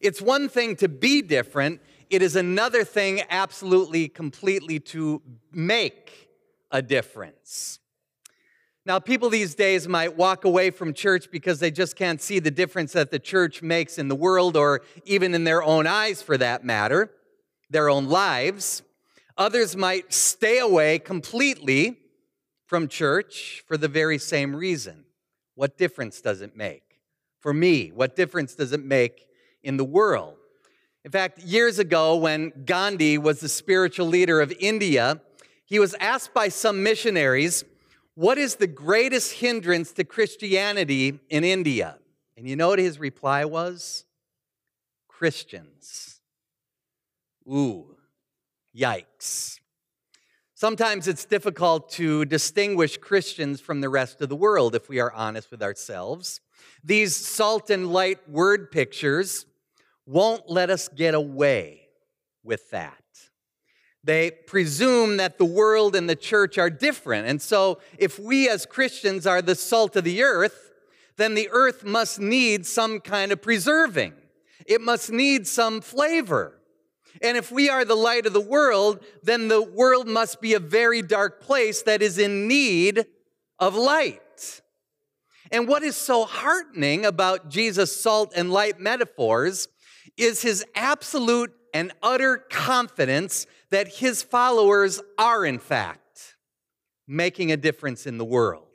It's one thing to be different, it is another thing, absolutely, completely, to make a difference. Now, people these days might walk away from church because they just can't see the difference that the church makes in the world or even in their own eyes for that matter, their own lives. Others might stay away completely from church for the very same reason. What difference does it make? For me, what difference does it make in the world? In fact, years ago, when Gandhi was the spiritual leader of India, he was asked by some missionaries, What is the greatest hindrance to Christianity in India? And you know what his reply was? Christians. Ooh, yikes. Sometimes it's difficult to distinguish Christians from the rest of the world if we are honest with ourselves. These salt and light word pictures won't let us get away with that. They presume that the world and the church are different. And so, if we as Christians are the salt of the earth, then the earth must need some kind of preserving. It must need some flavor. And if we are the light of the world, then the world must be a very dark place that is in need of light. And what is so heartening about Jesus' salt and light metaphors is his absolute and utter confidence that his followers are, in fact, making a difference in the world.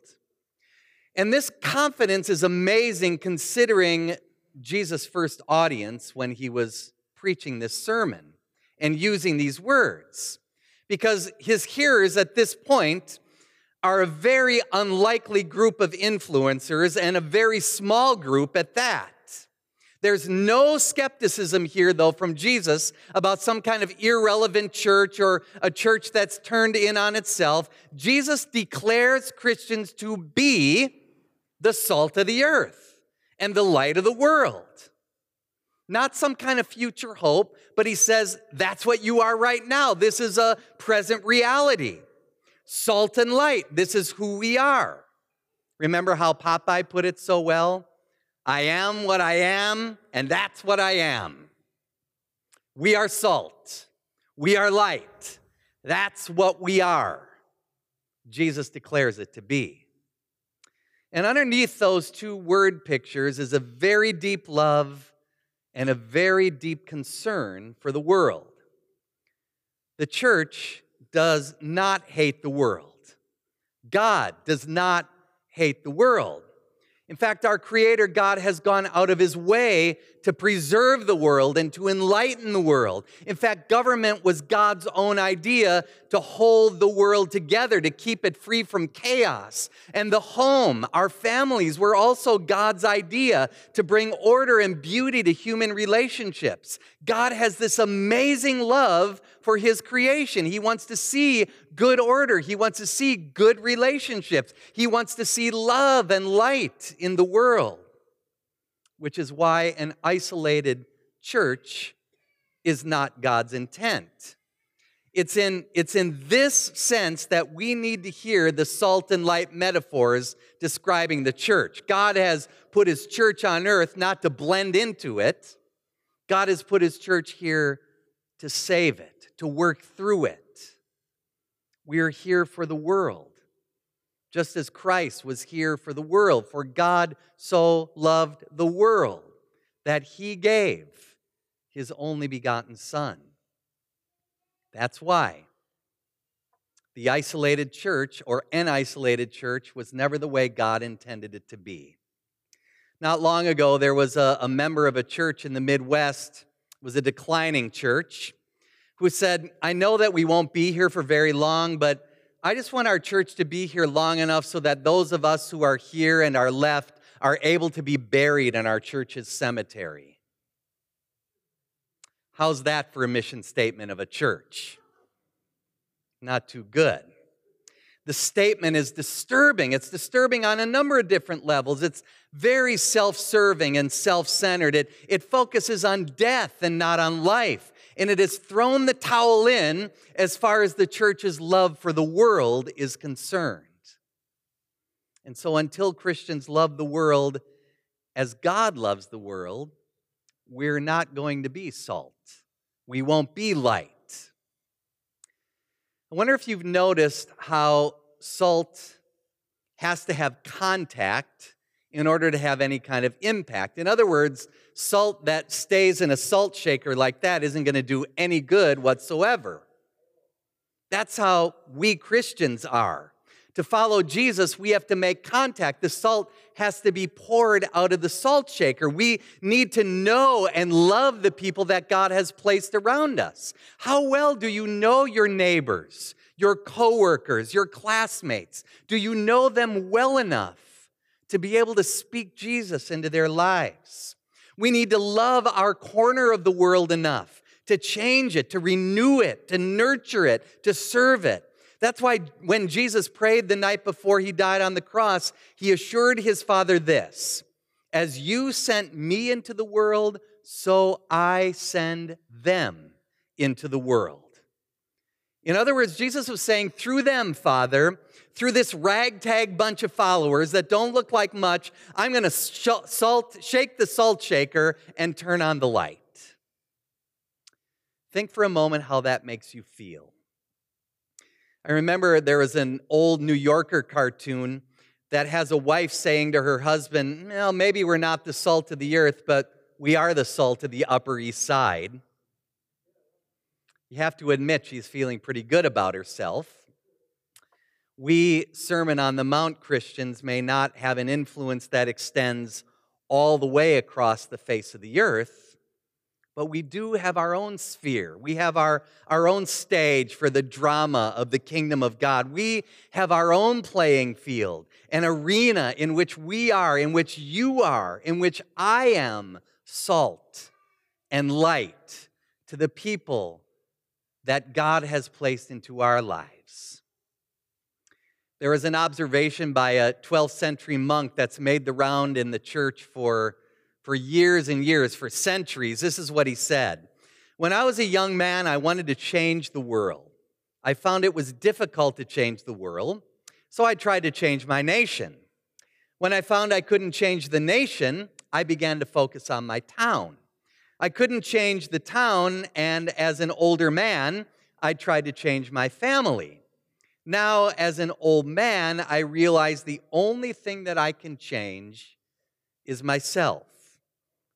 And this confidence is amazing considering Jesus' first audience when he was preaching this sermon and using these words. Because his hearers at this point are a very unlikely group of influencers and a very small group at that. There's no skepticism here, though, from Jesus about some kind of irrelevant church or a church that's turned in on itself. Jesus declares Christians to be the salt of the earth and the light of the world. Not some kind of future hope, but he says that's what you are right now. This is a present reality. Salt and light, this is who we are. Remember how Popeye put it so well? I am what I am, and that's what I am. We are salt. We are light. That's what we are. Jesus declares it to be. And underneath those two word pictures is a very deep love and a very deep concern for the world. The church does not hate the world. God does not hate the world. In fact, our Creator God has gone out of His way to preserve the world and to enlighten the world. In fact, government was God's own idea to hold the world together, to keep it free from chaos. And the home, our families, were also God's idea to bring order and beauty to human relationships. God has this amazing love for His creation. He wants to see good order, He wants to see good relationships, He wants to see love and light in the world which is why an isolated church is not God's intent. It's in, it's in this sense that we need to hear the salt and light metaphors describing the church. God has put his church on earth not to blend into it, God has put his church here to save it, to work through it. We are here for the world just as Christ was here for the world. For God so loved the world that he gave his only begotten Son. That's why the isolated church or an isolated church was never the way God intended it to be. Not long ago, there was a, a member of a church in the Midwest, was a declining church, who said, I know that we won't be here for very long, but I just want our church to be here long enough so that those of us who are here and are left are able to be buried in our church's cemetery. How's that for a mission statement of a church? Not too good. The statement is disturbing. It's disturbing on a number of different levels. It's very self serving and self centered. It, it focuses on death and not on life and it has thrown the towel in as far as the church's love for the world is concerned. And so, until Christians love the world as God loves the world, we're not going to be salt. We won't be light. I wonder if you've noticed how salt has to have contact in order to have any kind of impact. In other words, salt that stays in a salt shaker like that isn't going to do any good whatsoever. That's how we Christians are. To follow Jesus, we have to make contact. The salt has to be poured out of the salt shaker. We need to know and love the people that God has placed around us. How well do you know your neighbors, your coworkers, your classmates? Do you know them well enough to be able to speak Jesus into their lives? We need to love our corner of the world enough to change it, to renew it, to nurture it, to serve it. That's why when Jesus prayed the night before he died on the cross, he assured his Father this As you sent me into the world, so I send them into the world. In other words, Jesus was saying, through them, Father, through this ragtag bunch of followers that don't look like much, I'm going to salt, shake the salt shaker and turn on the light. Think for a moment how that makes you feel. I remember there was an old New Yorker cartoon that has a wife saying to her husband, Well, maybe we're not the salt of the earth, but we are the salt of the Upper East Side. You have to admit she's feeling pretty good about herself. We Sermon on the Mount Christians may not have an influence that extends all the way across the face of the earth, but we do have our own sphere. We have our, our own stage for the drama of the kingdom of God. We have our own playing field, an arena in which we are, in which you are, in which I am salt and light to the people that God has placed into our lives. There was an observation by a 12th century monk that's made the round in the church for for years and years, for centuries. This is what he said When I was a young man, I wanted to change the world. I found it was difficult to change the world, so I tried to change my nation. When I found I couldn't change the nation, I began to focus on my town. I couldn't change the town, and as an older man, I tried to change my family. Now, as an old man, I realize the only thing that I can change is myself.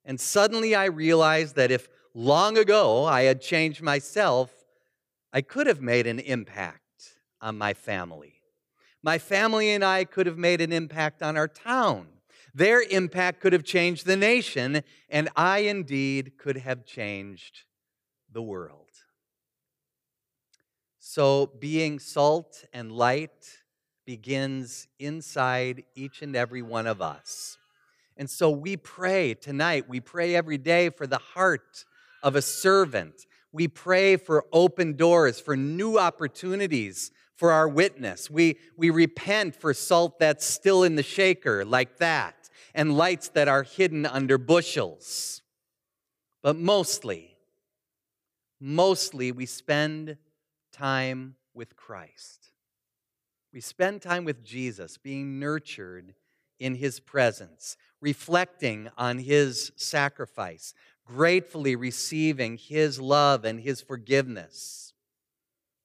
And suddenly I realized that if long ago I had changed myself, I could have made an impact on my family. My family and I could have made an impact on our town. Their impact could have changed the nation, and I indeed could have changed the world. So, being salt and light begins inside each and every one of us. And so we pray tonight, we pray every day for the heart of a servant. We pray for open doors, for new opportunities for our witness. We, we repent for salt that's still in the shaker, like that, and lights that are hidden under bushels. But mostly, mostly we spend time with Christ. We spend time with Jesus, being nurtured in his presence, reflecting on his sacrifice, gratefully receiving his love and his forgiveness.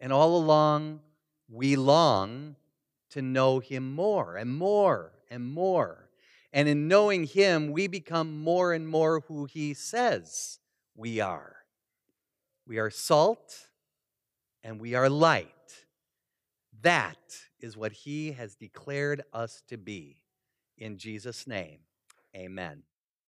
And all along, we long to know him more and more and more. And in knowing him, we become more and more who he says we are. We are salt and we are light. That is what he has declared us to be. In Jesus' name, amen.